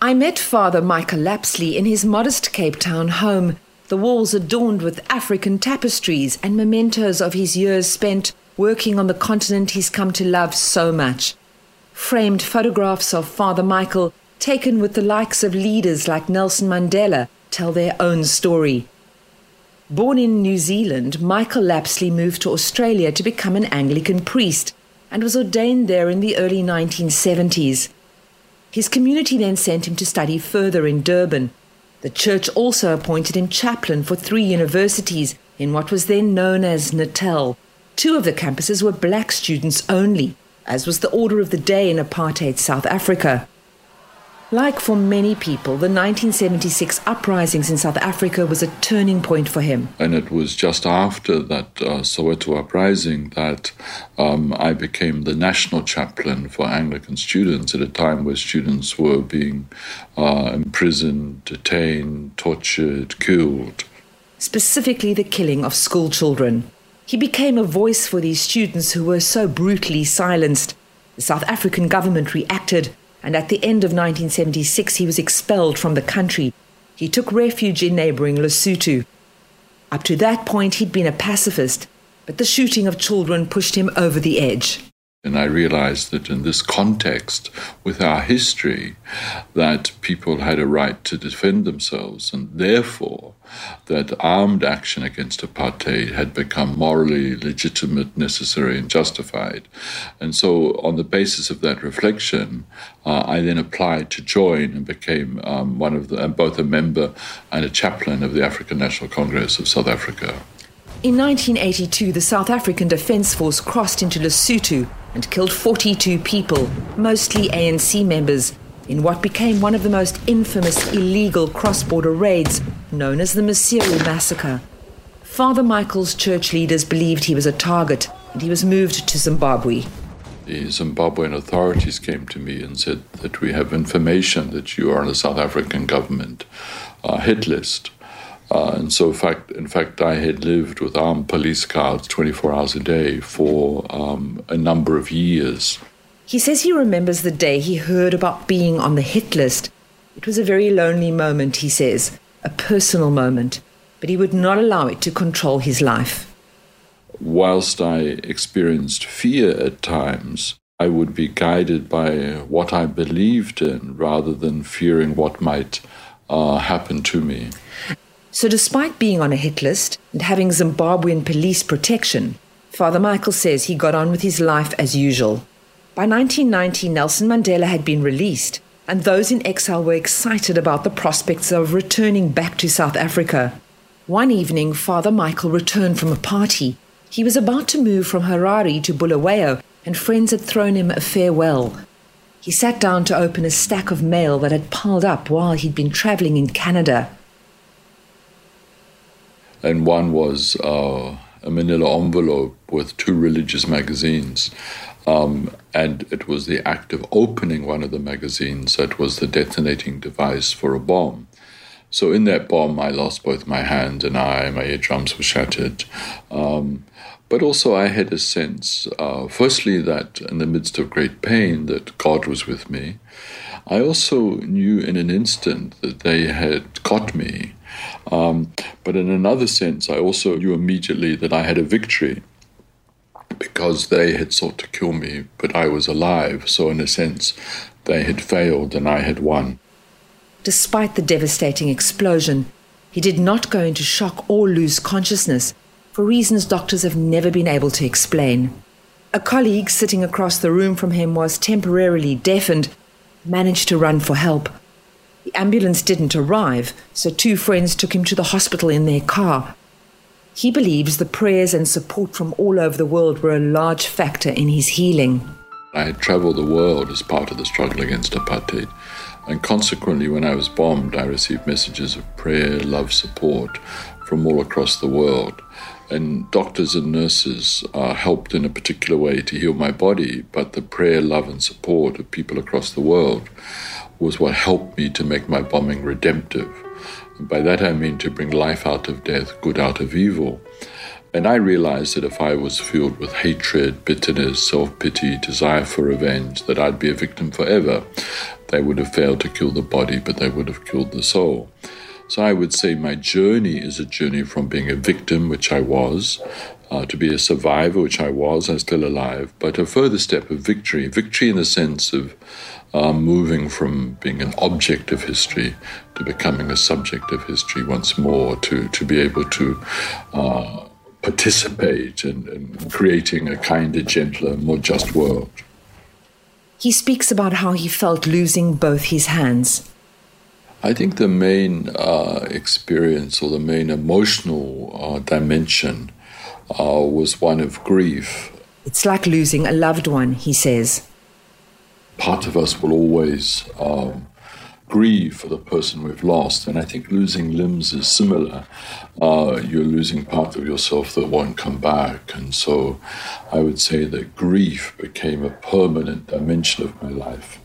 I met Father Michael Lapsley in his modest Cape Town home, the walls adorned with African tapestries and mementos of his years spent working on the continent he's come to love so much. Framed photographs of Father Michael, taken with the likes of leaders like Nelson Mandela, tell their own story. Born in New Zealand, Michael Lapsley moved to Australia to become an Anglican priest and was ordained there in the early 1970s. His community then sent him to study further in Durban. The church also appointed him chaplain for three universities in what was then known as Natal. Two of the campuses were black students only, as was the order of the day in apartheid South Africa. Like for many people, the 1976 uprisings in South Africa was a turning point for him. And it was just after that uh, Soweto uprising that um, I became the national chaplain for Anglican students at a time where students were being uh, imprisoned, detained, tortured, killed. Specifically, the killing of school children. He became a voice for these students who were so brutally silenced. The South African government reacted and at the end of 1976 he was expelled from the country. He took refuge in neighboring Lesotho. Up to that point, he'd been a pacifist, but the shooting of children pushed him over the edge. And I realized that in this context, with our history, that people had a right to defend themselves, and therefore that armed action against apartheid had become morally legitimate, necessary, and justified. And so, on the basis of that reflection, uh, I then applied to join and became um, one of the, both a member and a chaplain of the African National Congress of South Africa. In 1982, the South African Defence Force crossed into Lesotho and killed 42 people, mostly ANC members, in what became one of the most infamous illegal cross border raids known as the Maseru Massacre. Father Michael's church leaders believed he was a target and he was moved to Zimbabwe. The Zimbabwean authorities came to me and said that we have information that you are on the South African government uh, hit list uh, and so, in fact, in fact, I had lived with armed police guards 24 hours a day for um, a number of years. He says he remembers the day he heard about being on the hit list. It was a very lonely moment, he says, a personal moment, but he would not allow it to control his life. Whilst I experienced fear at times, I would be guided by what I believed in rather than fearing what might uh, happen to me. So, despite being on a hit list and having Zimbabwean police protection, Father Michael says he got on with his life as usual. By 1990, Nelson Mandela had been released, and those in exile were excited about the prospects of returning back to South Africa. One evening, Father Michael returned from a party. He was about to move from Harare to Bulawayo, and friends had thrown him a farewell. He sat down to open a stack of mail that had piled up while he'd been traveling in Canada and one was uh, a manila envelope with two religious magazines. Um, and it was the act of opening one of the magazines that was the detonating device for a bomb. So in that bomb, I lost both my hand and eye. My eardrums were shattered. Um, but also, I had a sense, uh, firstly, that in the midst of great pain, that God was with me. I also knew in an instant that they had got me um, but in another sense, I also knew immediately that I had a victory because they had sought to kill me, but I was alive. So, in a sense, they had failed and I had won. Despite the devastating explosion, he did not go into shock or lose consciousness for reasons doctors have never been able to explain. A colleague sitting across the room from him was temporarily deafened, managed to run for help. The ambulance didn't arrive, so two friends took him to the hospital in their car. He believes the prayers and support from all over the world were a large factor in his healing. I had traveled the world as part of the struggle against apartheid, and consequently, when I was bombed, I received messages of prayer, love, support from all across the world. And doctors and nurses uh, helped in a particular way to heal my body, but the prayer, love, and support of people across the world was what helped me to make my bombing redemptive. And by that I mean to bring life out of death, good out of evil. And I realized that if I was filled with hatred, bitterness, self pity, desire for revenge, that I'd be a victim forever. They would have failed to kill the body, but they would have killed the soul. So I would say my journey is a journey from being a victim, which I was, uh, to be a survivor, which I was, I'm still alive, but a further step of victory. Victory in the sense of uh, moving from being an object of history to becoming a subject of history once more, to, to be able to uh, participate in, in creating a kinder, gentler, more just world. He speaks about how he felt losing both his hands. I think the main uh, experience or the main emotional uh, dimension uh, was one of grief. It's like losing a loved one, he says. Part of us will always um, grieve for the person we've lost, and I think losing limbs is similar. Uh, you're losing part of yourself that won't come back, and so I would say that grief became a permanent dimension of my life.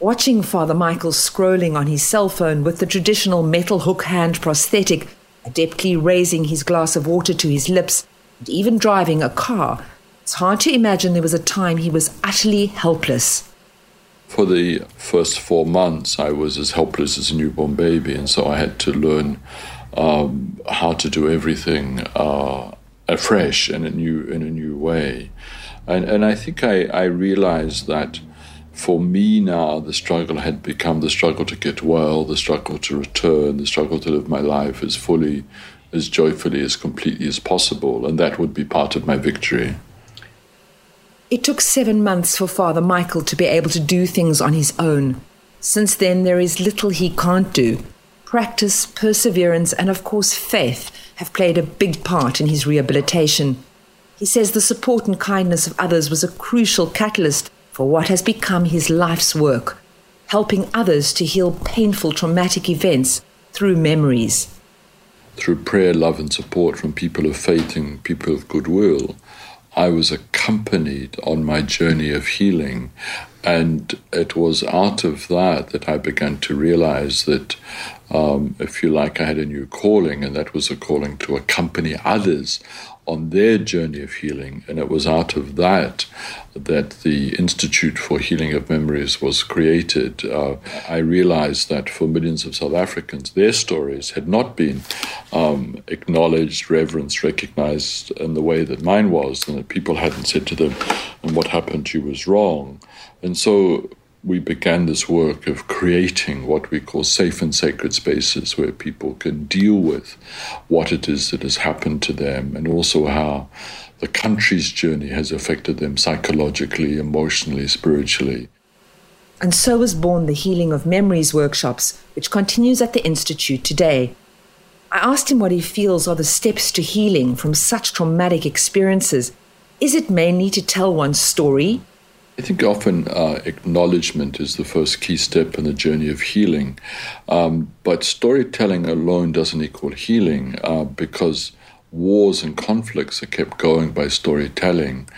Watching Father Michael scrolling on his cell phone with the traditional metal hook hand prosthetic, adeptly raising his glass of water to his lips, and even driving a car, it's hard to imagine there was a time he was utterly helpless. For the first four months, I was as helpless as a newborn baby, and so I had to learn um, how to do everything uh, afresh in a new in a new way. And, and I think I, I realized that for me now, the struggle had become the struggle to get well, the struggle to return, the struggle to live my life as fully as joyfully, as completely as possible, and that would be part of my victory. It took seven months for Father Michael to be able to do things on his own. Since then, there is little he can't do. Practice, perseverance, and of course, faith have played a big part in his rehabilitation. He says the support and kindness of others was a crucial catalyst for what has become his life's work, helping others to heal painful traumatic events through memories through prayer, love, and support from people of faith and people of goodwill, I was accompanied on my journey of healing. And it was out of that that I began to realize that, um, if you like, I had a new calling, and that was a calling to accompany others on their journey of healing. And it was out of that that the Institute for Healing of Memories was created. Uh, I realized that for millions of South Africans, their stories had not been um, acknowledged, reverenced, recognized in the way that mine was, and that people hadn't said to them, and what happened to you was wrong. And so we began this work of creating what we call safe and sacred spaces where people can deal with what it is that has happened to them and also how the country's journey has affected them psychologically, emotionally, spiritually. And so was born the Healing of Memories workshops, which continues at the Institute today. I asked him what he feels are the steps to healing from such traumatic experiences. Is it mainly to tell one's story, I think often uh, acknowledgement is the first key step in the journey of healing. Um, but storytelling alone doesn't equal healing uh, because wars and conflicts are kept going by storytelling.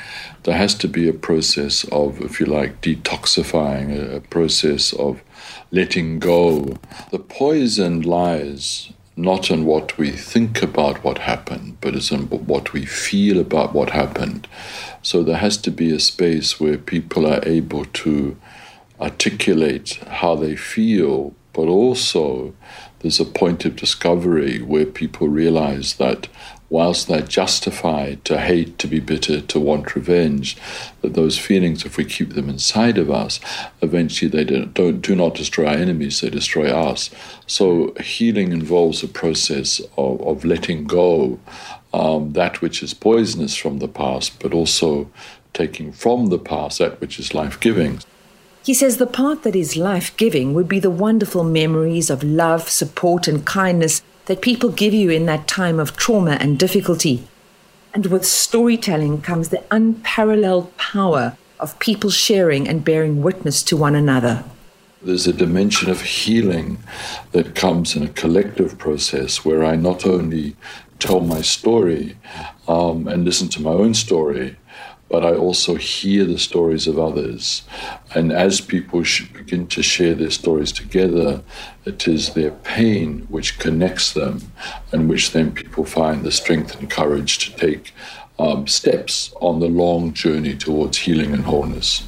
There has to be a process of, if you like, detoxifying, a, a process of letting go. The poison lies not in what we think about what happened, but it's in what we feel about what happened. So there has to be a space where people are able to articulate how they feel, but also there's a point of discovery where people realize that whilst they're justified to hate, to be bitter, to want revenge, that those feelings, if we keep them inside of us, eventually they don't, don't do not destroy our enemies, they destroy us. So healing involves a process of, of letting go um, that which is poisonous from the past, but also taking from the past that which is life giving. He says the part that is life giving would be the wonderful memories of love, support, and kindness that people give you in that time of trauma and difficulty. And with storytelling comes the unparalleled power of people sharing and bearing witness to one another. There's a dimension of healing that comes in a collective process where I not only tell my story um, and listen to my own story, but I also hear the stories of others. And as people begin to share their stories together, it is their pain which connects them, and which then people find the strength and courage to take um, steps on the long journey towards healing and wholeness.